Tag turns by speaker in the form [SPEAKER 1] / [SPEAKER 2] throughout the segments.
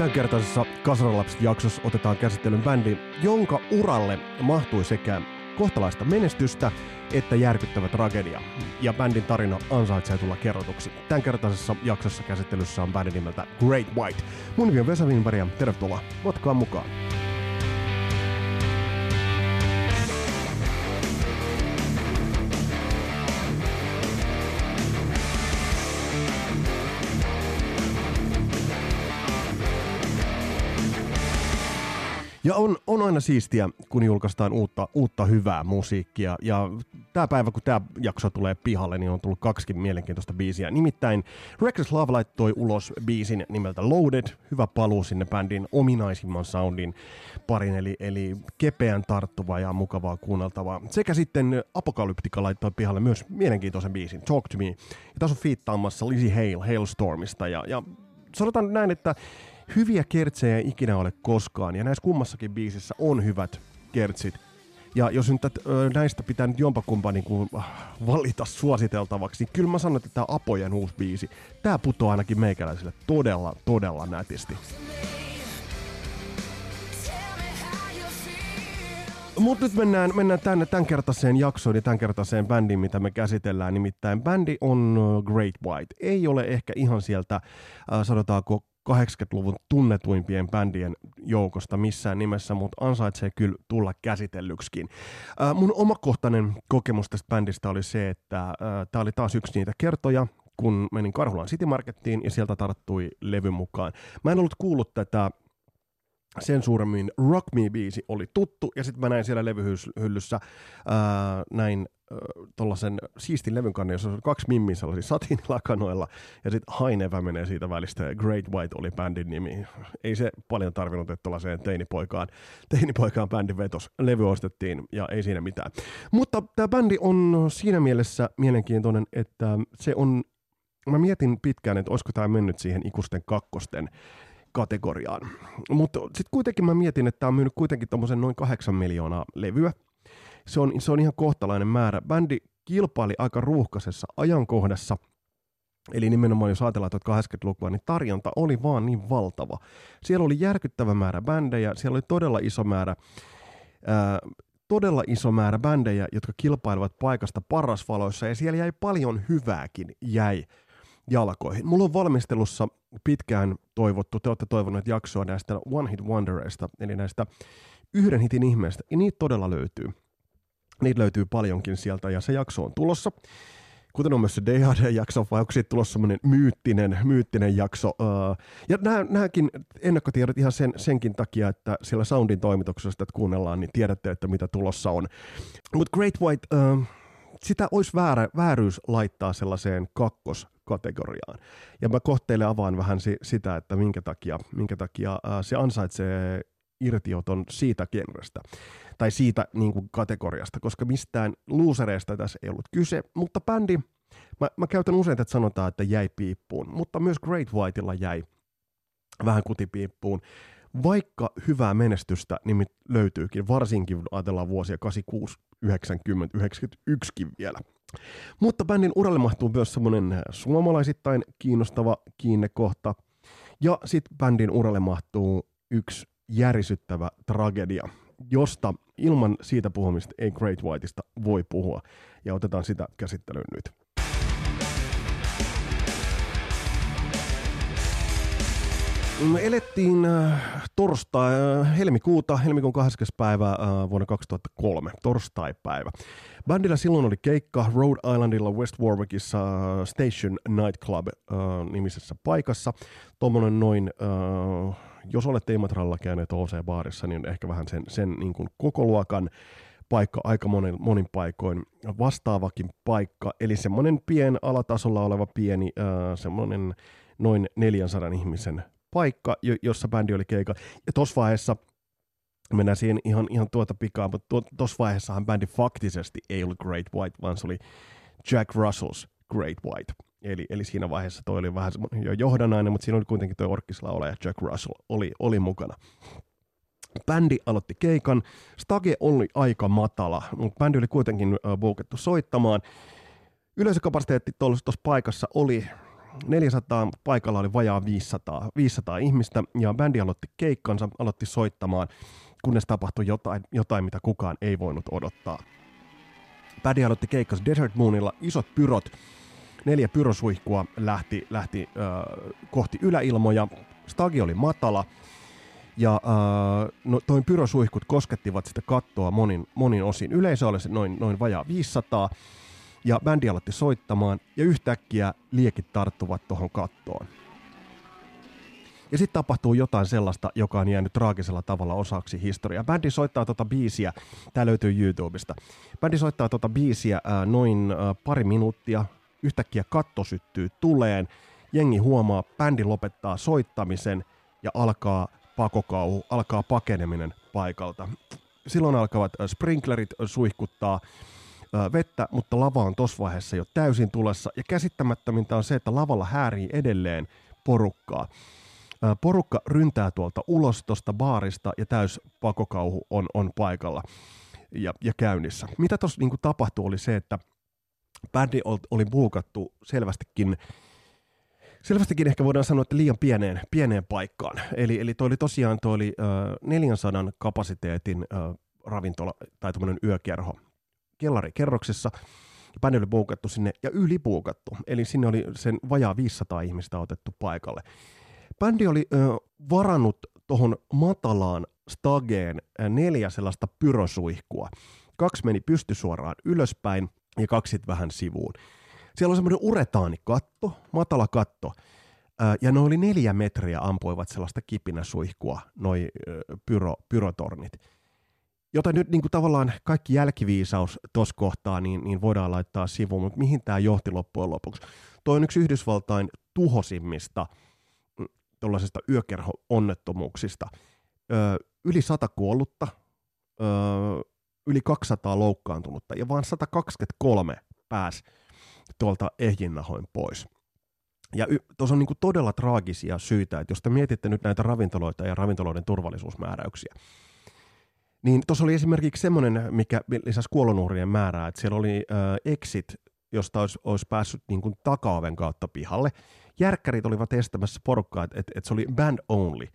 [SPEAKER 1] Tämänkertaisessa Kasaralapset-jaksossa otetaan käsittelyn bändi, jonka uralle mahtui sekä kohtalaista menestystä että järkyttävä tragedia. Ja bändin tarina ansaitsee tulla kerrotuksi. Tämänkertaisessa jaksossa käsittelyssä on bändin nimeltä Great White. Mun nimi on Vesa Winberg ja tervetuloa matkaan mukaan. Ja on, on aina siistiä, kun julkaistaan uutta, uutta hyvää musiikkia. Ja tämä päivä, kun tämä jakso tulee pihalle, niin on tullut kaksikin mielenkiintoista biisiä. Nimittäin Reckless Love laittoi ulos biisin nimeltä Loaded. Hyvä paluu sinne bändin ominaisimman soundin parin, eli, eli kepeän tarttuva ja mukavaa kuunneltavaa. Sekä sitten Apokalyptika laittoi pihalle myös mielenkiintoisen biisin, Talk to Me. Ja tässä on fiittaamassa Lizzie Hale Hailstormista. Ja, ja sanotaan näin, että hyviä kertsejä ei ikinä ole koskaan, ja näissä kummassakin biisissä on hyvät kertsit. Ja jos nyt näistä pitää nyt jompakumpa niin kuin, äh, valita suositeltavaksi, niin kyllä mä sanon, että tämä Apojen uusi biisi, tämä putoaa ainakin meikäläisille todella, todella nätisti. Mutta nyt mennään, mennään tänne tämänkertaiseen jaksoon ja tämänkertaiseen bändiin, mitä me käsitellään. Nimittäin bändi on Great White. Ei ole ehkä ihan sieltä, äh, sanotaanko, 80-luvun tunnetuimpien bändien joukosta missään nimessä, mutta ansaitsee kyllä tulla käsitellyksikin. Äh, mun omakohtainen kokemus tästä bändistä oli se, että äh, tämä oli taas yksi niitä kertoja, kun menin Karhulan City Markettiin ja sieltä tarttui levy mukaan. Mä en ollut kuullut tätä sen suuremmin Rock Me-biisi oli tuttu, ja sitten mä näin siellä levyhyllyssä, ää, näin tuollaisen siistin levyn kannen, jossa on kaksi mimmiä sellaisia satinilakanoilla, ja sitten Hainevä menee siitä välistä, Great White oli bändin nimi. Ei se paljon tarvinnut, että tuollaiseen teinipoikaan, teinipoikaan bändin vetos. Levy ostettiin, ja ei siinä mitään. Mutta tämä bändi on siinä mielessä mielenkiintoinen, että se on, mä mietin pitkään, että olisiko tämä mennyt siihen ikusten kakkosten kategoriaan. Mutta sitten kuitenkin mä mietin, että tämä on myynyt kuitenkin tuommoisen noin kahdeksan miljoonaa levyä. Se on, se on ihan kohtalainen määrä. Bändi kilpaili aika ruuhkaisessa ajankohdassa, Eli nimenomaan jos ajatellaan 80-lukua, niin tarjonta oli vaan niin valtava. Siellä oli järkyttävä määrä bändejä, siellä oli todella iso määrä, ää, todella iso määrä bändejä, jotka kilpailivat paikasta parasvaloissa, ja siellä jäi paljon hyvääkin jäi jalkoihin. Mulla on valmistelussa pitkään toivottu, te olette toivoneet jaksoa näistä One Hit Wondereista, eli näistä yhden hitin ihmeistä, ja niitä todella löytyy. Niitä löytyy paljonkin sieltä, ja se jakso on tulossa. Kuten on myös se DHD-jakso, vai onko siitä tulossa semmoinen myyttinen, myyttinen jakso. ja nämäkin ennakkotiedot ihan sen, senkin takia, että siellä Soundin toimituksesta, että kuunnellaan, niin tiedätte, että mitä tulossa on. Mutta Great White, uh, sitä olisi väärä, vääryys laittaa sellaiseen kakkos kategoriaan. Ja mä kohteilen avaan vähän si- sitä, että minkä takia, minkä takia ää, se ansaitsee irtioton siitä genrestä tai siitä niin kuin kategoriasta, koska mistään luusereista tässä ei ollut kyse, mutta bändi, mä, mä käytän usein, että sanotaan, että jäi piippuun, mutta myös Great Whiteilla jäi vähän kutipiippuun, vaikka hyvää menestystä niin löytyykin, varsinkin ajatellaan vuosia 86, 90, 91 vielä. Mutta bändin uralle mahtuu myös semmoinen äh, suomalaisittain kiinnostava kiinnekohta. Ja sitten bändin uralle mahtuu yksi järisyttävä tragedia, josta ilman siitä puhumista ei Great Whiteista voi puhua. Ja otetaan sitä käsittelyyn nyt. Me elettiin äh, torstai, äh, helmikuuta, helmikuun 20. päivä äh, vuonna 2003, torstai-päivä. Bändillä silloin oli keikka Rhode Islandilla West Warwickissa Station Nightclub nimisessä paikassa. Tuommoinen noin, jos olette Imatralla käyneet OC-baarissa, niin ehkä vähän sen, sen niin kuin koko luokan paikka aika monin, monin paikoin vastaavakin paikka, eli semmoinen pien alatasolla oleva pieni, semmoinen noin 400 ihmisen paikka, jossa bändi oli keikka. Ja tuossa vaiheessa mennään siihen ihan, ihan tuota pikaa, mutta tuossa vaiheessahan bändi faktisesti ei ollut Great White, vaan se oli Jack Russells Great White. Eli, eli siinä vaiheessa toi oli vähän jo johdanainen, mutta siinä oli kuitenkin toi orkkisla ja Jack Russell oli, oli mukana. Bändi aloitti keikan. Stage oli aika matala, mutta bändi oli kuitenkin uh, soittamaan. Yleisökapasiteetti tuossa paikassa oli 400, paikalla oli vajaa 500, 500 ihmistä ja bändi aloitti keikkansa, aloitti soittamaan, kunnes tapahtui jotain, jotain mitä kukaan ei voinut odottaa. Bändi aloitti keikkansa Desert Moonilla, isot pyrot, neljä pyrosuihkua lähti, lähti äh, kohti yläilmoja, stagi oli matala, ja äh, no, toin pyrosuihkut koskettivat sitä kattoa monin, monin osin. Yleisö oli noin, noin vajaa 500, ja bändi aloitti soittamaan, ja yhtäkkiä liekit tarttuvat tuohon kattoon. Ja sitten tapahtuu jotain sellaista, joka on jäänyt traagisella tavalla osaksi historiaa. Bändi soittaa tota biisiä, tämä löytyy YouTubesta. Bändi soittaa tota biisiä ää, noin ää, pari minuuttia, yhtäkkiä katto syttyy tuleen, jengi huomaa, bändi lopettaa soittamisen ja alkaa pakokauhu, alkaa pakeneminen paikalta. Silloin alkavat sprinklerit suihkuttaa vettä, mutta lava on tuossa vaiheessa jo täysin tulessa. Ja käsittämättömintä on se, että lavalla häärii edelleen porukkaa. Porukka ryntää tuolta ulos tuosta baarista ja täys pakokauhu on, on paikalla ja, ja käynnissä. Mitä tuossa niin tapahtui oli se, että bändi oli buukattu selvästikin selvästikin ehkä voidaan sanoa, että liian pieneen, pieneen paikkaan. Eli, eli toi oli tosiaan toi oli, äh, 400 kapasiteetin äh, ravintola tai tämmöinen yökerho kellarikerroksessa. Bändi oli sinne ja ylipuukattu, eli sinne oli sen vajaa 500 ihmistä otettu paikalle. Bändi oli äh, varannut tuohon matalaan stageen neljä sellaista pyrosuihkua. Kaksi meni pystysuoraan ylöspäin ja kaksi vähän sivuun. Siellä on semmoinen uretaanikatto, matala katto, ja ne oli neljä metriä ampoivat sellaista kipinäsuihkua, noi pyro, pyrotornit. Jota nyt niin kuin tavallaan kaikki jälkiviisaus tuossa kohtaa niin, niin voidaan laittaa sivuun, mutta mihin tämä johti loppujen lopuksi? Toi on yksi Yhdysvaltain tuhosimmista mm, tuollaisista yökerho-onnettomuuksista. Ö, yli sata kuollutta, ö, yli 200 loukkaantunutta ja vain 123 pääsi tuolta ehjinnahoin pois. Ja y- tuossa on niinku todella traagisia syitä, että jos te mietitte nyt näitä ravintoloita ja ravintoloiden turvallisuusmääräyksiä, niin tuossa oli esimerkiksi semmoinen, mikä lisäsi kuolonuhrien määrää, että siellä oli äh, exit, josta olisi, olisi päässyt niin kuin takaoven kautta pihalle. Järkkärit olivat estämässä porukkaa, että, että, että se oli band only.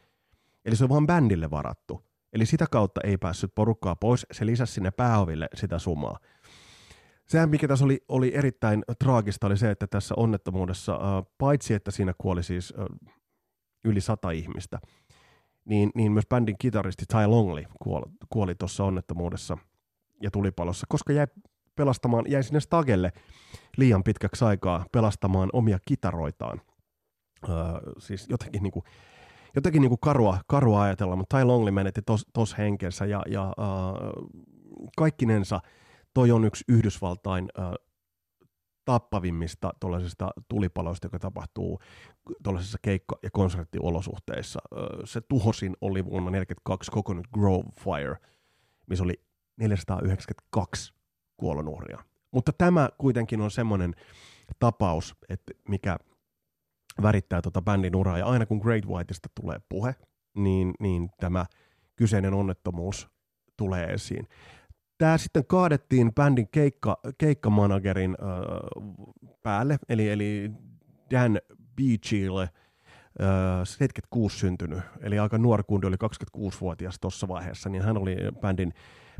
[SPEAKER 1] Eli se on vain bändille varattu. Eli sitä kautta ei päässyt porukkaa pois, se lisäsi sinne pääoville sitä sumaa. Sehän, mikä tässä oli, oli erittäin traagista, oli se, että tässä onnettomuudessa, äh, paitsi että siinä kuoli siis äh, yli sata ihmistä, niin, niin myös bändin kitaristi Ty Longley kuoli, kuoli tuossa onnettomuudessa ja tulipalossa, koska jäi pelastamaan, jäi sinne stagelle liian pitkäksi aikaa pelastamaan omia kitaroitaan. Äh, siis jotenkin niin kuin, jotenkin niin kuin karua, karua ajatella, mutta Ty Longley menetti tos, tos henkensä ja, ja äh, kaikkinensa – toi on yksi Yhdysvaltain äh, tappavimmista tuollaisista tulipaloista, joka tapahtuu tuollaisissa keikka- ja konserttiolosuhteissa. Se tuhosin oli vuonna 1942 Coconut Grove Fire, missä oli 492 kuolonuhria. Mutta tämä kuitenkin on semmoinen tapaus, että mikä värittää tuota bändin uraa. Ja aina kun Great Whiteista tulee puhe, niin, niin tämä kyseinen onnettomuus tulee esiin tämä sitten kaadettiin bändin keikka, keikkamanagerin äh, päälle, eli, eli Dan Beachille, äh, 76 syntynyt, eli aika nuori kundi oli 26-vuotias tuossa vaiheessa, niin hän oli bändin,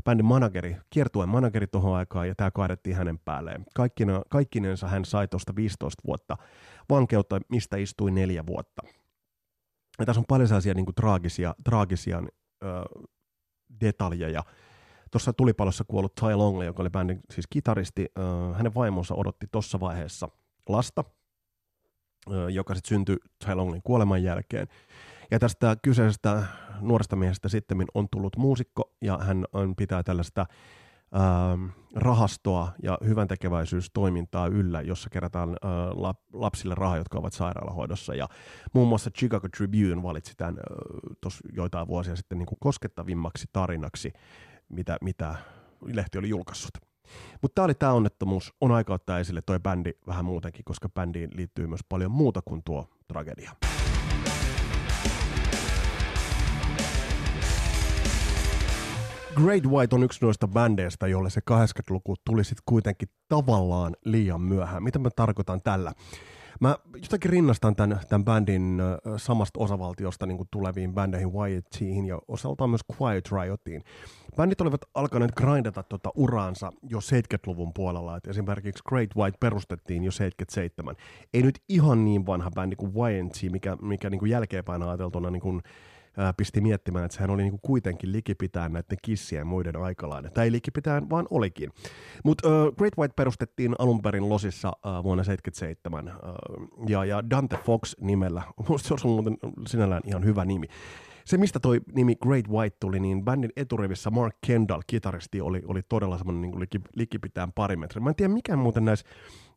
[SPEAKER 1] bändin manageri, kiertueen manageri tuohon aikaan, ja tämä kaadettiin hänen päälleen. Kaikkina, kaikkinensa hän sai tuosta 15 vuotta vankeutta, mistä istui neljä vuotta. Ja tässä on paljon sellaisia niin kuin traagisia, traagisia äh, detaljeja, tuossa tulipalossa kuollut Ty Longley, joka oli bändin siis kitaristi, hänen vaimonsa odotti tuossa vaiheessa lasta, joka sitten syntyi Ty Longleyn kuoleman jälkeen. Ja tästä kyseisestä nuoresta miehestä sitten on tullut muusikko, ja hän on, pitää tällaista rahastoa ja hyvän tekeväisyystoimintaa yllä, jossa kerätään lap, lapsille rahaa, jotka ovat sairaalahoidossa. Ja muun muassa Chicago Tribune valitsi tämän joitain vuosia sitten niin kuin koskettavimmaksi tarinaksi mitä, mitä lehti oli julkaissut. Mutta tämä oli tämä onnettomuus. On aika ottaa esille toi bändi vähän muutenkin, koska bändiin liittyy myös paljon muuta kuin tuo tragedia. Great White on yksi noista bändeistä, jolle se 80-luku tuli sitten kuitenkin tavallaan liian myöhään. Mitä mä tarkoitan tällä? Mä jotenkin rinnastan tämän, tämän bändin samasta osavaltiosta niin kuin tuleviin bändeihin YTihin ja osaltaan myös Quiet Riotiin. Bändit olivat alkaneet grindata tuota uraansa jo 70-luvun puolella, että esimerkiksi Great White perustettiin jo 77. Ei nyt ihan niin vanha bändi kuin YT, mikä, mikä niin kuin jälkeenpäin ajateltuna niin kuin ää, pisti miettimään, että sehän oli niinku kuitenkin likipitään näiden kissien muiden aikalainen. Tai ei likipitään, vaan olikin. Mutta Great White perustettiin alun perin Losissa ää, vuonna 1977 ja, ja Dante Fox nimellä. Se on muuten sinällään ihan hyvä nimi. Se, mistä toi nimi Great White tuli, niin bändin eturivissä Mark Kendall, kitaristi, oli, oli todella semmoinen niin liki, likipitään pari metriä. Mä en tiedä, mikä muuten näissä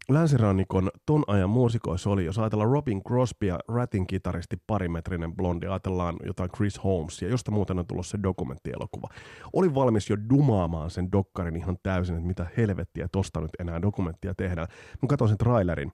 [SPEAKER 1] länsirannikon ton ajan muusikoissa oli, jos ajatellaan Robin Crosby ja Ratin kitaristi parimetrinen blondi, ajatellaan jotain Chris Holmesia, josta muuten on tullut se dokumenttielokuva. Oli valmis jo dumaamaan sen dokkarin ihan täysin, että mitä helvettiä tosta nyt enää dokumenttia tehdään. Mä katsoin sen trailerin,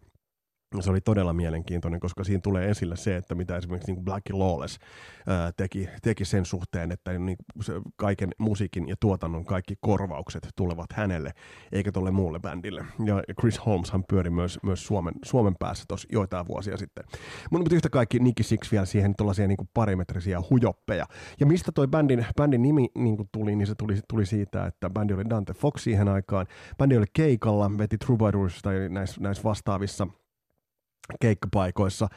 [SPEAKER 1] se oli todella mielenkiintoinen, koska siinä tulee esille se, että mitä esimerkiksi niin Black Lawless ää, teki, teki sen suhteen, että niin se kaiken musiikin ja tuotannon kaikki korvaukset tulevat hänelle, eikä tolle muulle bändille. Ja Chris Holmeshan pyöri myös, myös Suomen, Suomen päässä tuossa joitain vuosia sitten. Mutta yhtä kaikki Nicky Six vielä siihen tuollaisia niin parimetrisiä hujoppeja. Ja mistä toi bändin, bändin nimi niin tuli, niin se tuli, tuli siitä, että bändi oli Dante Fox siihen aikaan. Bändi oli keikalla, veti Troubadours tai näissä näis vastaavissa – keikkapaikoissa.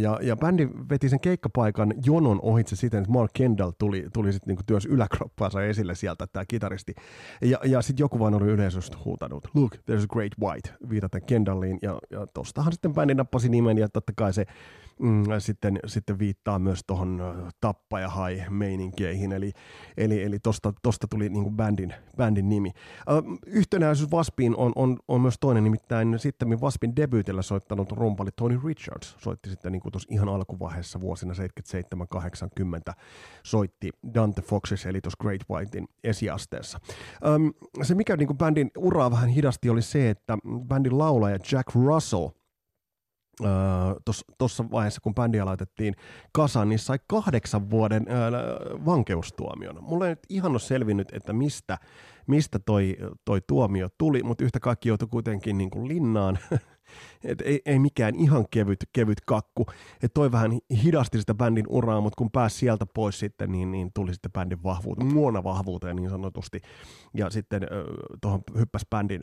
[SPEAKER 1] Ja, ja bändi veti sen keikkapaikan jonon ohitse siten, että Mark Kendall tuli, tuli sitten niinku työs yläkroppaansa esille sieltä, tämä kitaristi. Ja, ja sitten joku vaan oli yleisöstä huutanut, look, there's a great white, viitaten Kendalliin. Ja, ja tostahan sitten bändi nappasi nimen ja totta kai se mm, sitten, sitten viittaa myös tuohon tappajahai meininkeihin, eli, eli, eli tosta, tosta tuli niin kuin bändin, bändin nimi. Ö, yhtenäisyys Waspiin on, on, on, myös toinen, nimittäin sitten Waspin debyytillä soittanut rumpali Tony Richards soitti sitten niin kuin ihan alkuvaiheessa vuosina 77-80 soitti Dante Foxes eli tuossa Great Whitein esiasteessa. Se mikä niin kuin bändin uraa vähän hidasti oli se, että bändin laulaja Jack Russell – tuossa vaiheessa, kun bändiä laitettiin kasaan, niin sai kahdeksan vuoden ää, vankeustuomion. Mulla ei nyt ihan ole selvinnyt, että mistä, mistä toi, toi tuomio tuli, mutta yhtä kaikki joutui kuitenkin niin kuin linnaan. Et ei, ei mikään ihan kevyt, kevyt kakku. Et toi vähän hidasti sitä bändin uraa, mutta kun pääsi sieltä pois sitten, niin, niin tuli sitten bändin vahvuuteen, muona vahvuuteen niin sanotusti. Ja sitten tuohon hyppäsi bändin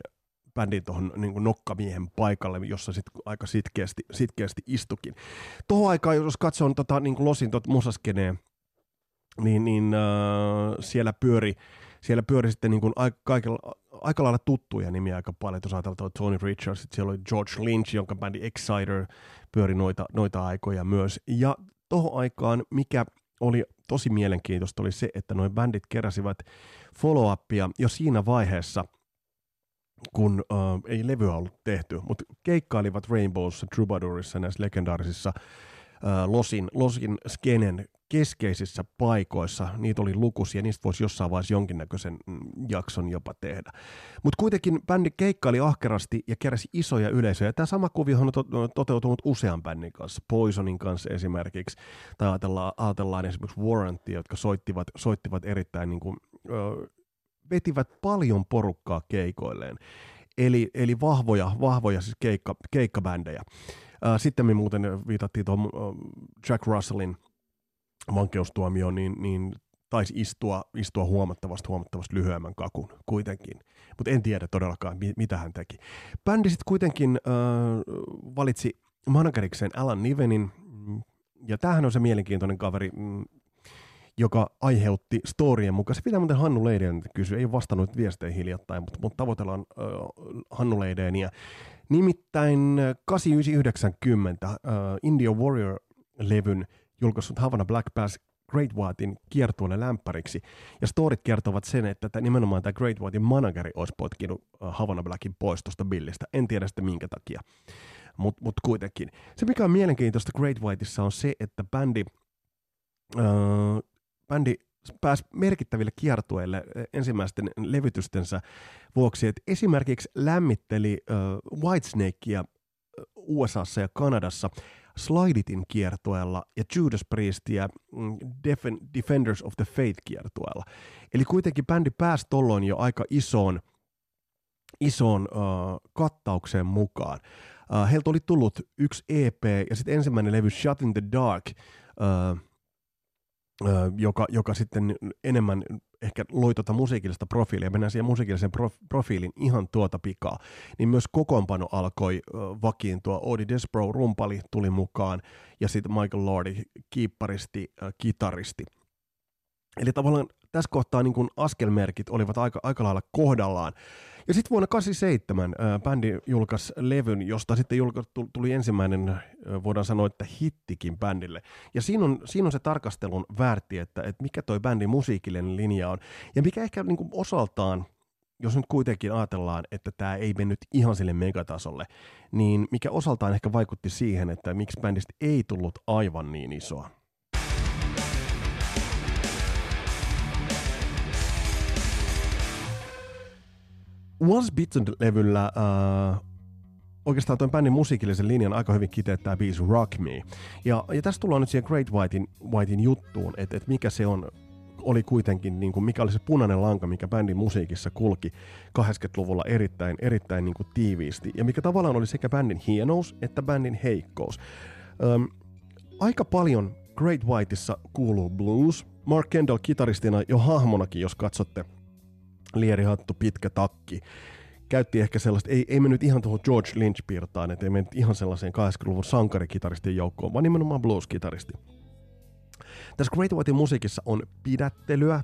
[SPEAKER 1] bändin tuohon niin nokkamiehen paikalle, jossa sit aika sitkeästi, sitkeästi istukin. Tuohon aikaan, jos katsoo tota, niin Losin tot musaskeneen, niin, niin äh, siellä pyöri siellä pyöri sitten niin kuin kaikilla, aika lailla tuttuja nimiä aika paljon. Jos ajatellaan Tony Richards, siellä oli George Lynch, jonka bändi Exciter pyöri noita, noita aikoja myös. Ja tuohon aikaan, mikä oli tosi mielenkiintoista, oli se, että noin bändit keräsivät follow-upia jo siinä vaiheessa – kun uh, ei levyä ollut tehty, mutta keikkailivat Rainbowssa, Troubadourissa, näissä legendaarisissa uh, Losin, Losin skenen keskeisissä paikoissa. Niitä oli lukuisia, niistä voisi jossain vaiheessa jonkinnäköisen mm, jakson jopa tehdä. Mutta kuitenkin bändi keikkaili ahkerasti ja keräsi isoja yleisöjä. Tämä sama kuvio on to- toteutunut usean bändin kanssa, Poisonin kanssa esimerkiksi, tai ajatellaan, ajatellaan esimerkiksi Warranty, jotka soittivat, soittivat erittäin niin kuin, uh, vetivät paljon porukkaa keikoilleen. Eli, eli vahvoja, vahvoja siis keikka, keikkabändejä. Sitten me muuten viitattiin tuohon Jack Russellin vankeustuomioon, niin, niin taisi istua, istua huomattavasti, huomattavasti lyhyemmän kakun kuitenkin. Mutta en tiedä todellakaan, mitä hän teki. Bändi sitten kuitenkin äh, valitsi managerikseen Alan Nivenin, ja tämähän on se mielenkiintoinen kaveri, mm, joka aiheutti storien mukaan. Se pitää muuten Hannu Leiden kysyä, ei ole vastannut viesteihin hiljattain, mutta, mutta tavoitellaan äh, Hannu Leideniä. Nimittäin 8990 äh, India Warrior-levyn julkaissut Havana Black Bass Great Whitein kiertueelle lämpäriksi. Ja storit kertovat sen, että tämä, nimenomaan tämä Great Whitein manageri olisi potkinut Havana Blackin pois tuosta billistä. En tiedä sitten minkä takia, mutta mut kuitenkin. Se mikä on mielenkiintoista Great Whiteissa on se, että bändi äh, bändi pääsi merkittäville kiertueille eh, ensimmäisten levytystensä vuoksi, että esimerkiksi lämmitteli uh, Whitesnakea USAssa ja Kanadassa Slideitin kiertueella ja Judas Priestia mm, Defenders of the Faith kiertueella. Eli kuitenkin bändi pääsi tolloin jo aika isoon, isoon uh, kattaukseen mukaan. Uh, heiltä oli tullut yksi EP ja sitten ensimmäinen levy Shut in the Dark, uh, joka, joka sitten enemmän ehkä loi tuota musiikillista profiilia, mennään siihen musiikillisen prof- profiilin ihan tuota pikaa, niin myös kokoonpano alkoi vakiintua. Odi Despro rumpali tuli mukaan ja sitten Michael Lordi kiipparisti, kitaristi. Eli tavallaan tässä kohtaa niin kuin askelmerkit olivat aika, aika lailla kohdallaan. Ja sitten vuonna 87 äh, bändi julkaisi levyn, josta sitten julka, tuli ensimmäinen, voidaan sanoa, että hittikin bändille. Ja siinä on, siinä on se tarkastelun väärti, että, että mikä toi bändin musiikillinen linja on. Ja mikä ehkä niin kuin osaltaan jos nyt kuitenkin ajatellaan, että tämä ei mennyt ihan sille megatasolle, niin mikä osaltaan ehkä vaikutti siihen, että miksi bändistä ei tullut aivan niin isoa. Once Bitten-levyllä äh, oikeastaan tuon bändin musiikillisen linjan aika hyvin kiteyttää biisi Rock Me. Ja, ja tässä tullaan nyt siihen Great Whitein, Whitein juttuun, että, että mikä se on, oli kuitenkin, niin kuin, mikä oli se punainen lanka, mikä bändin musiikissa kulki 80-luvulla erittäin, erittäin niin kuin tiiviisti. Ja mikä tavallaan oli sekä bändin hienous että bändin heikkous. Öm, aika paljon Great Whiteissa kuuluu blues. Mark Kendall kitaristina jo hahmonakin, jos katsotte – lierihattu, pitkä takki. Käytti ehkä sellaista, ei, ei mennyt ihan tuohon George Lynch-piirtaan, että ei mennyt ihan sellaiseen 80-luvun sankarikitaristin joukkoon, vaan nimenomaan blues-kitaristi. Tässä Great Whitein musiikissa on pidättelyä,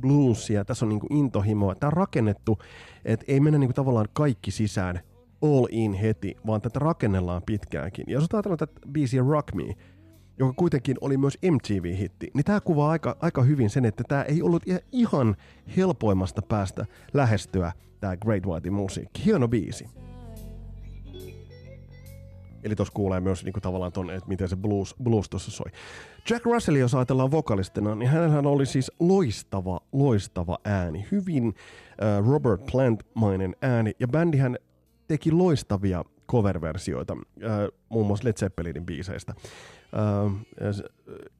[SPEAKER 1] bluesia, tässä on niinku intohimoa. Tämä on rakennettu, että ei mennä niinku tavallaan kaikki sisään all in heti, vaan tätä rakennellaan pitkäänkin. Ja jos ajatellaan tätä biisiä Rock Me, joka kuitenkin oli myös MTV-hitti, niin tämä kuvaa aika, aika hyvin sen, että tämä ei ollut ihan helpoimmasta päästä lähestyä tämä Great Whitein musiikki. Hieno biisi. Eli tuossa kuulee myös niin kuin tavallaan ton, että miten se blues, blues tuossa soi. Jack Russell, jos ajatellaan vokalistina, niin hänellä oli siis loistava, loistava ääni. Hyvin äh, Robert Plant-mainen ääni. Ja bändihän teki loistavia cover-versioita, äh, muun muassa Led Zeppelinin biiseistä. Uh,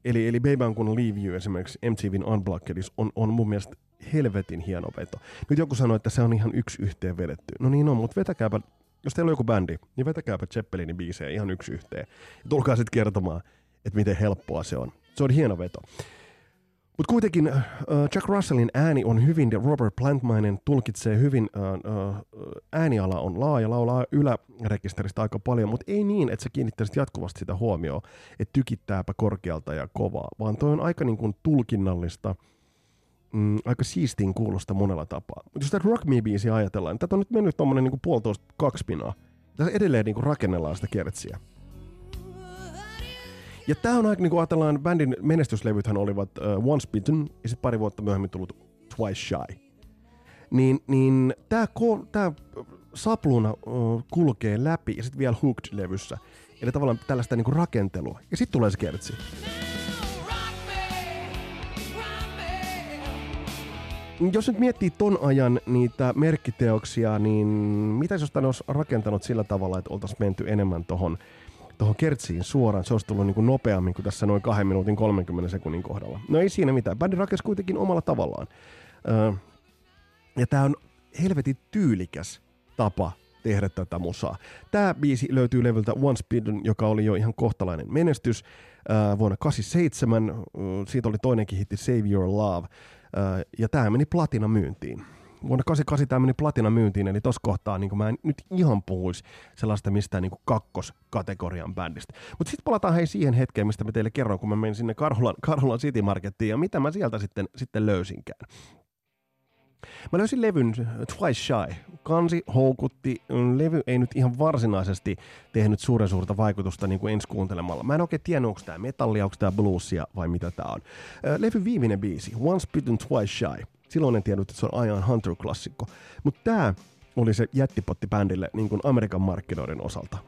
[SPEAKER 1] eli, eli Baby I'm Gonna Leave You esimerkiksi MTVn Unblockedissa on, on mun mielestä helvetin hieno veto. Nyt joku sanoi, että se on ihan yksi yhteen vedetty. No niin on, mutta vetäkääpä, jos teillä on joku bändi, niin vetäkääpä Zeppelinin biisejä ihan yksi yhteen. Ja tulkaa sitten kertomaan, että miten helppoa se on. Se on hieno veto. Mutta kuitenkin uh, Jack Russellin ääni on hyvin ja Robert Plantmainen tulkitsee hyvin, uh, uh, ääniala on laaja, laulaa ylärekisteristä aika paljon, mutta ei niin, että se kiinnittäisi jatkuvasti sitä huomioon, että tykittääpä korkealta ja kovaa, vaan toi on aika niin kuin tulkinnallista, mm, aika siistiin kuulosta monella tapaa. Mutta jos tätä Rock Me-biisiä ajatellaan, niin tätä on nyt mennyt tuommoinen niin puolitoista kaksi pinaa. Tässä edelleen niin kuin rakennellaan sitä kiertsiä. Ja tämä on aika, niin kuin ajatellaan, bändin menestyslevythän olivat uh, Once Bitten ja sitten pari vuotta myöhemmin tullut Twice Shy. Niin, niin tämä tää sapluna uh, kulkee läpi ja sitten vielä Hooked-levyssä. Eli tavallaan tällaista niinku rakentelua. Ja sitten tulee se kertsi. Jos nyt miettii ton ajan niitä merkkiteoksia, niin mitä jos olisi rakentanut sillä tavalla, että oltaisiin menty enemmän tuohon tuohon kertsiin suoraan, se olisi tullut niin kuin nopeammin kuin tässä noin 2 minuutin 30 sekunnin kohdalla. No ei siinä mitään, bändi rakesi kuitenkin omalla tavallaan. Öö, ja tämä on helvetin tyylikäs tapa tehdä tätä musaa. Tämä biisi löytyy levyltä Once Bidden, joka oli jo ihan kohtalainen menestys öö, vuonna 87. Öö, siitä oli toinenkin hitti Save Your Love. Öö, ja tämä meni platina myyntiin vuonna 88 tämä meni platina myyntiin, eli tuossa kohtaa niin mä en nyt ihan puhuisi sellaista mistään niin kakkoskategorian bändistä. Mutta sitten palataan hei siihen hetkeen, mistä mä teille kerron, kun mä menin sinne Karhulan, Karhulan City Markettiin ja mitä mä sieltä sitten, sitten löysinkään. Mä löysin levyn Twice Shy. Kansi houkutti. Levy ei nyt ihan varsinaisesti tehnyt suuren suurta vaikutusta niin kuin ensi kuuntelemalla. Mä en oikein tiennyt, onko tämä metallia, onko tämä bluesia vai mitä tämä on. Levy viimeinen biisi, Once Bitten Twice Shy. Silloin en tiennyt, että se on Ian Hunter-klassikko. Mutta tämä oli se jättipotti bändille niin kuin Amerikan markkinoiden osalta.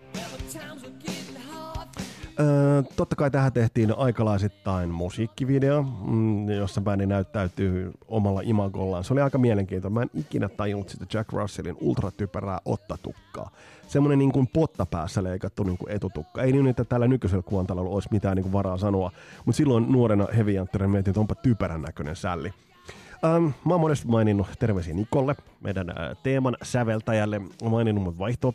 [SPEAKER 1] Öö, totta kai tähän tehtiin aikalaisittain musiikkivideo, mm, jossa bändi näyttäytyy omalla imagollaan. Se oli aika mielenkiintoinen. Mä en ikinä tajunnut sitä Jack Russellin ultratyperää ottatukkaa. Semmoinen niin kuin potta päässä leikattu niin kuin etutukka. Ei niin, että tällä nykyisellä kuvantalalla olisi mitään niin kuin varaa sanoa, mutta silloin nuorena heavy mietin, että onpa typerän näköinen sälli. Ähm, mä oon monesti maininnut terveisiä Nikolle, meidän äh, teeman säveltäjälle, maininnut mut vaihto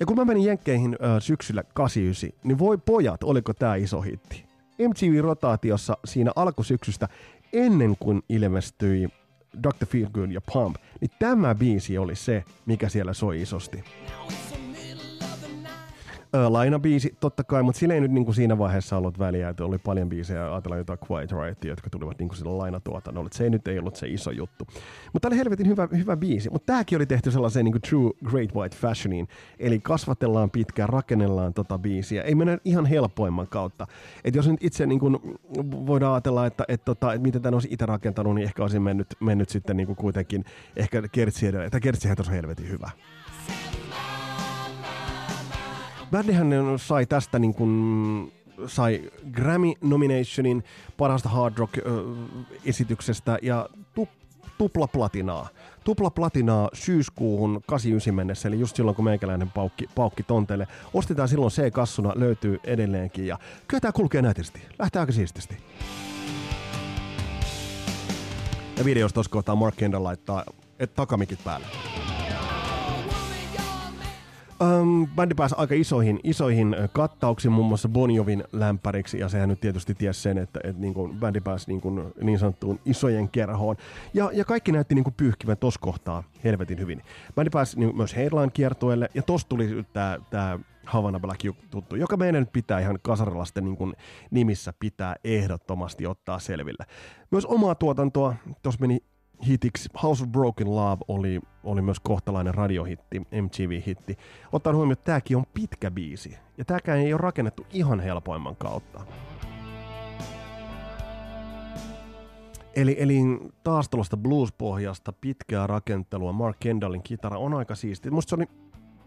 [SPEAKER 1] Ja kun mä menin Jenkkeihin äh, syksyllä 89, niin voi pojat, oliko tää iso hitti? MTV-rotaatiossa siinä alkusyksystä ennen kuin ilmestyi Dr. Feelgood ja Pump, niin tämä biisi oli se, mikä siellä soi isosti. Now Öö, lainabiisi, totta kai, mutta sillä ei nyt niin siinä vaiheessa ollut väliä, että oli paljon biisejä, ajatellaan jotain Quiet Riot, jotka tulivat niin sillä lainatuotannolla. Se ei nyt ei ollut se iso juttu. Mutta tämä oli helvetin hyvä, hyvä biisi. Mutta tämäkin oli tehty sellaiseen niin true Great White Fashioniin. Eli kasvatellaan pitkään, rakennellaan tota biisiä. Ei mennä ihan helpoimman kautta. Et jos nyt itse kuin, voidaan ajatella, että, että, tota, että miten tämän olisi itse rakentanut, niin ehkä olisin mennyt, mennyt sitten niin kuin kuitenkin ehkä kertsi edellä. Että kertsihän on helvetin hyvä. Bändihän sai tästä niin kuin, sai Grammy-nominationin parasta hard rock-esityksestä ja tu, tupla platinaa. Tupla platinaa syyskuuhun 89 mennessä, eli just silloin kun meikäläinen paukki, paukki tonteelle. Ostetaan silloin C-kassuna, löytyy edelleenkin ja kyllä tämä kulkee nätisti. Lähtee aika siististi. Ja videosta tuossa kohtaa Mark Kendall laittaa et takamikit päälle. Um, bändi pääsi aika isoihin, isoihin kattauksiin, muun muassa Bonjovin lämpäriksi, ja sehän nyt tietysti tiesi sen, että, että niin kuin bändi pääsi niin, kuin, niin sanottuun isojen kerhoon. Ja, ja kaikki näytti niin kuin pyyhkivän tos kohtaa helvetin hyvin. Bändi pääsi niin, myös Heirlaan kiertueelle, ja tos tuli tämä, tämä Havana Black tuttu, joka meidän nyt pitää ihan kasarilasten niin kuin nimissä pitää ehdottomasti ottaa selville. Myös omaa tuotantoa, tuossa meni hitiksi. House of Broken Love oli, oli myös kohtalainen radiohitti, MTV-hitti. Ottaen huomioon, että tämäkin on pitkä biisi. Ja tämäkään ei ole rakennettu ihan helpoimman kautta. Eli, eli taas tuollaista blues-pohjasta pitkää rakentelua. Mark Kendallin kitara on aika siisti. Musta se oli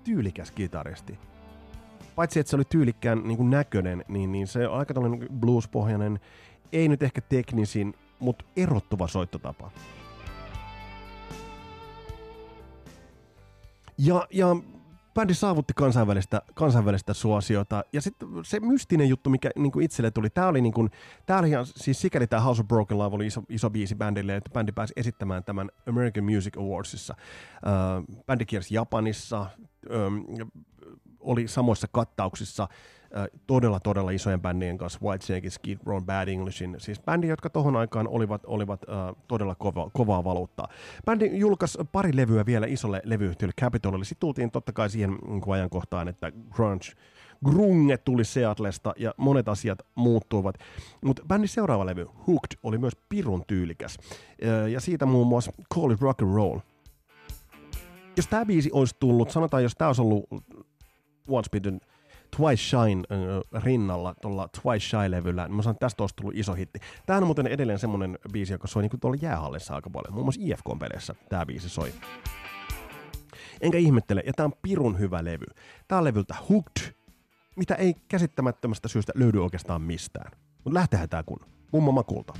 [SPEAKER 1] tyylikäs kitaristi. Paitsi, että se oli tyylikkään niin näköinen, niin, niin se on aika tällainen blues-pohjainen, ei nyt ehkä teknisin, mutta erottuva soittotapa. Ja, ja bändi saavutti kansainvälistä, kansainvälistä suosiota. Ja sitten se mystinen juttu, mikä niin kuin itselle tuli, tämä oli, niin kuin, tää oli siis sikäli tämä House of Broken Love oli iso, iso biisi bändille, että bändi pääsi esittämään tämän American Music Awardsissa. Uh, bändi kiersi Japanissa, um, oli samoissa kattauksissa todella, todella isojen bändien kanssa, White Snake, Skid Row, Bad Englishin, siis bändi, jotka tohon aikaan olivat, olivat uh, todella kova, kovaa valuuttaa. Bändi julkaisi pari levyä vielä isolle levyyhtiölle Capitolille, sitten tultiin totta kai siihen niin ajankohtaan, että grunge grunge tuli Seatlesta ja monet asiat muuttuivat. Mutta bändin seuraava levy, Hooked, oli myös pirun tyylikäs. Ja siitä muun muassa Call It Rock and Roll. Jos tämä biisi olisi tullut, sanotaan jos tämä olisi ollut Once Bitten Twice Shine äh, rinnalla tuolla Twice Shy-levyllä, niin mä sanon, että tästä olisi tullut iso hitti. Tämä on muuten edelleen semmoinen biisi, joka soi niin tuolla jäähallissa aika paljon. Muun muassa IFK-peleissä tämä biisi soi. Enkä ihmettele, ja tämä on pirun hyvä levy. Tämä on levyltä Hooked, mitä ei käsittämättömästä syystä löydy oikeastaan mistään. Mutta lähtehän tämä kun. Mummo makulta.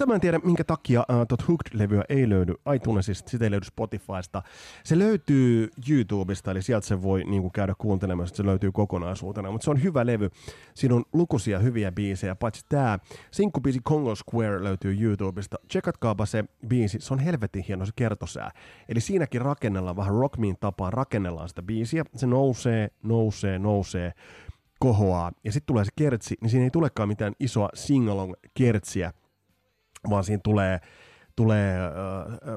[SPEAKER 1] Sitä mä en tiedä, minkä takia uh, tot Hooked-levyä ei löydy iTunesista, sitä ei löydy Spotifysta. Se löytyy YouTubesta, eli sieltä se voi niin kuin, käydä kuuntelemaan, että se löytyy kokonaisuutena. Mutta se on hyvä levy. Siinä on lukuisia hyviä biisejä, paitsi tämä sinkkubiisi Congo Square löytyy YouTubesta. Checkatkaapa se biisi, se on helvetin hieno se kertosää. Eli siinäkin rakennellaan vähän rockmin tapaan, rakennellaan sitä biisiä. Se nousee, nousee, nousee kohoaa, ja sitten tulee se kertsi, niin siinä ei tulekaan mitään isoa singalong kertsiä, vaan siinä tulee, tulee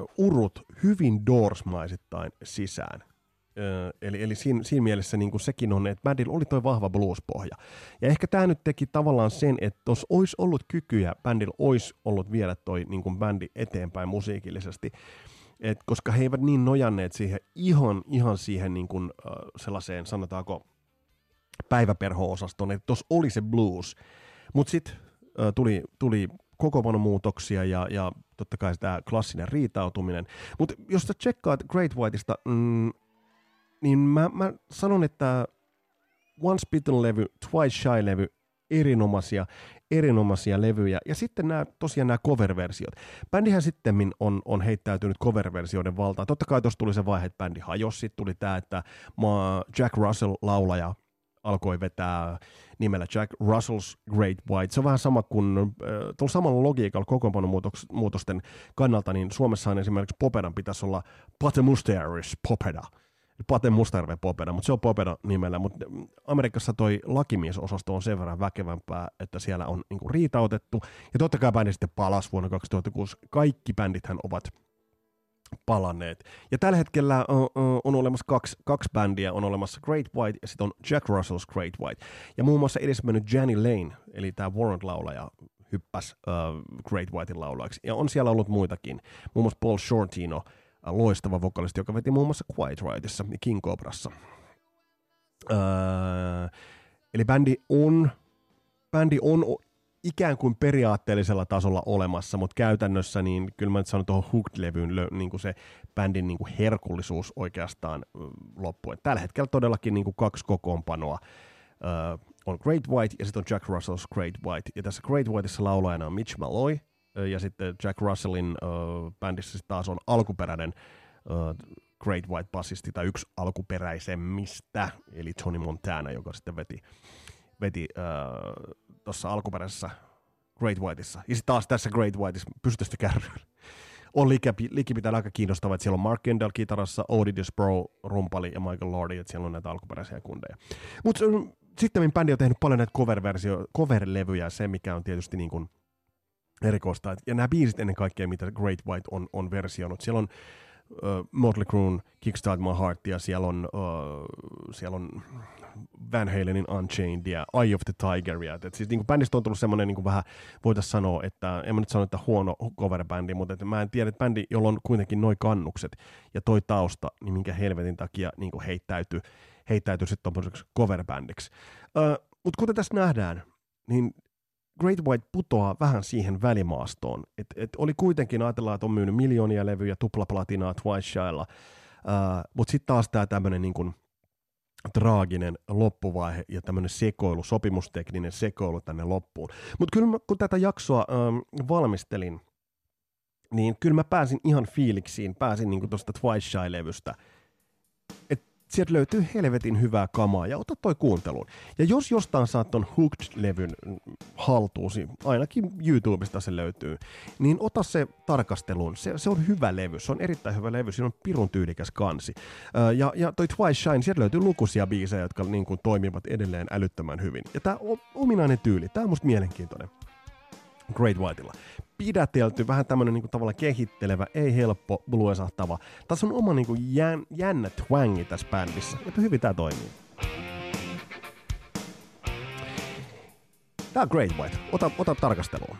[SPEAKER 1] uh, urut hyvin doorsmaisittain sisään. Uh, eli eli siinä, siinä mielessä niin kuin sekin on, että bändillä oli toi vahva blues-pohja. Ja ehkä tämä nyt teki tavallaan sen, että jos olisi ollut kykyjä, bändillä olisi ollut viedä toi niin kuin bändi eteenpäin musiikillisesti. Et koska he eivät niin nojanneet siihen ihan, ihan siihen niin kuin, uh, sellaiseen, sanotaanko, päiväperho-osastoon, että tuossa oli se blues. Mutta sitten tuli, tuli kokoonpanomuutoksia ja, ja totta kai tämä klassinen riitautuminen. Mutta jos sä tsekkaat Great Whiteista, mm, niin mä, mä sanon, että Once Bitten-levy, Twice Shy-levy, erinomaisia, erinomaisia levyjä. Ja sitten nämä, tosiaan nämä cover-versiot. Bändihän sitten on, on heittäytynyt cover-versioiden valtaan. Totta kai tuossa tuli se vaihe, että bändi hajosi. Sitten tuli tämä, että Jack Russell, laulaja, alkoi vetää nimellä Jack Russell's Great White. Se on vähän sama kuin äh, tuolla samalla logiikalla kokoonpanomuutosten kannalta, niin Suomessa on esimerkiksi Popedan pitäisi olla Patemusteris Popeda. Pate Mustajärven Popeda, mutta se on Popeda nimellä, mutta Amerikassa toi lakimiesosasto on sen verran väkevämpää, että siellä on niinku riitautettu, ja totta kai bändi sitten palasi vuonna 2006. Kaikki bändithän ovat palanneet. Ja tällä hetkellä on, on olemassa kaksi, kaksi bändiä, on olemassa Great White ja sitten on Jack Russell's Great White. Ja muun muassa edesmennyt Jenny Lane, eli tämä Warrant-laulaja, hyppäsi uh, Great Whitein laulajaksi. Ja on siellä ollut muitakin, muun muassa Paul Shortino, uh, loistava vokalisti, joka veti muun muassa Quiet Rightissa ja King Cobrassa. Uh, eli bändi on, bändi on ikään kuin periaatteellisella tasolla olemassa, mutta käytännössä niin kyllä mä nyt sanon tuohon Hooked-levyyn niin kuin se bändin niin kuin herkullisuus oikeastaan loppui. Tällä hetkellä todellakin niin kuin kaksi kokoonpanoa. Uh, on Great White ja sitten on Jack Russell's Great White. Ja tässä Great Whiteissa laulajana on Mitch Malloy ja sitten Jack Russellin uh, bändissä taas on alkuperäinen uh, Great White bassisti tai yksi alkuperäisemmistä, eli Tony Montana, joka sitten veti, veti uh, tuossa alkuperäisessä Great Whiteissa. Ja sitten taas tässä Great Whiteissa pystystä kärryillä. On likipitään aika kiinnostava, että siellä on Mark Kendall kitarassa, Odi Pro rumpali ja Michael Lordi, että siellä on näitä alkuperäisiä kundeja. Mutta sitten bändi on tehnyt paljon näitä cover-versio, cover-levyjä, se mikä on tietysti niin kuin erikoista. Ja nämä biisit ennen kaikkea, mitä Great White on, on versionut. Siellä on uh, Motley Crue, Kickstart My Heart, ja siellä on, uh, siellä on Van Halenin Unchained ja Eye of the Tiger. Ja, et siis niin bändistä on tullut semmoinen niin vähän, voitaisiin sanoa, että en mä nyt sano, että huono cover-bändi, mutta että mä en tiedä, että bändi, jolla on kuitenkin noin kannukset ja toi tausta, niin minkä helvetin takia niin heittäytyy, heittäytyy sitten tuommoiseksi cover-bändiksi. Mutta kuten tässä nähdään, niin Great White putoaa vähän siihen välimaastoon. Et, et oli kuitenkin, ajatellaan, että on myynyt miljoonia levyjä, tuplaplatinaa Twice Shylla, uh, mutta sitten taas tämä tämmöinen niin traaginen loppuvaihe ja tämmöinen sekoilu, sopimustekninen sekoilu tänne loppuun. Mutta kyllä mä, kun tätä jaksoa ähm, valmistelin, niin kyllä mä pääsin ihan fiiliksiin, pääsin niin tuosta Twice Shy-levystä, että sieltä löytyy helvetin hyvää kamaa ja ota toi kuunteluun. Ja jos jostain saat ton Hooked-levyn haltuusi, ainakin YouTubesta se löytyy, niin ota se tarkasteluun. Se, se on hyvä levy, se on erittäin hyvä levy, siinä on pirun tyylikäs kansi. ja, ja toi Twice Shine, sieltä löytyy lukuisia biisejä, jotka niin kuin, toimivat edelleen älyttömän hyvin. Ja tämä ominainen tyyli, tämä on musta mielenkiintoinen. Great Whiteilla. Pidätelty, vähän tämmönen niinku tavallaan kehittelevä, ei helppo, bluesahtava. Tässä on oma niinku jän, jännä twangi tässä bändissä. Ja hyvin tää toimii. Tää on Great White. Ota, ota tarkasteluun.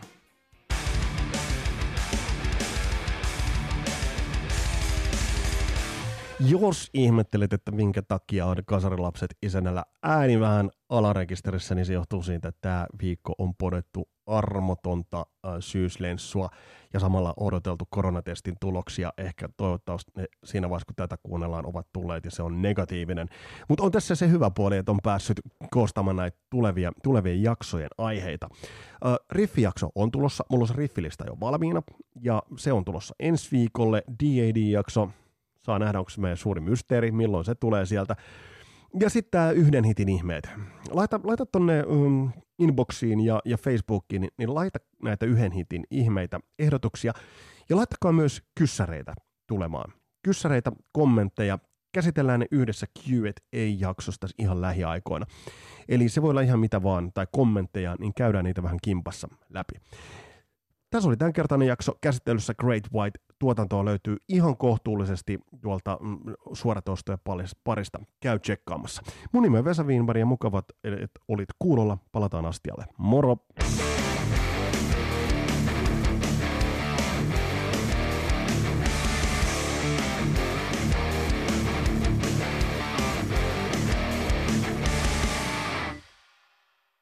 [SPEAKER 1] Jos ihmettelet, että minkä takia on kasarilapset isänällä ääni vähän alarekisterissä, niin se johtuu siitä, että tämä viikko on podettu armotonta syyslenssua ja samalla odoteltu koronatestin tuloksia. Ehkä toivottavasti ne siinä vaiheessa, kun tätä kuunnellaan, ovat tulleet ja se on negatiivinen. Mutta on tässä se hyvä puoli, että on päässyt koostamaan näitä tulevia, tulevien jaksojen aiheita. Riffijakso on tulossa, mulla on riffilista jo valmiina ja se on tulossa ensi viikolle. DAD-jakso, saa nähdä, onko se meidän suuri mysteeri, milloin se tulee sieltä. Ja sitten tämä yhden hitin ihmeet. Laita, laita tonne um, inboxiin ja, ja Facebookiin, niin, niin laita näitä yhden hitin ihmeitä, ehdotuksia. Ja laittakaa myös kyssäreitä tulemaan. Kyssäreitä, kommentteja, käsitellään ne yhdessä Q&A-jaksosta ihan lähiaikoina. Eli se voi olla ihan mitä vaan, tai kommentteja, niin käydään niitä vähän kimpassa läpi. Tässä oli tämänkertainen jakso käsittelyssä Great White. Tuotantoa löytyy ihan kohtuullisesti tuolta mm, suoratoistojen parista. Käy tsekkaamassa. Mun nimi on Vesa Wienberg ja mukavat, että olit kuulolla. Palataan astialle. Moro!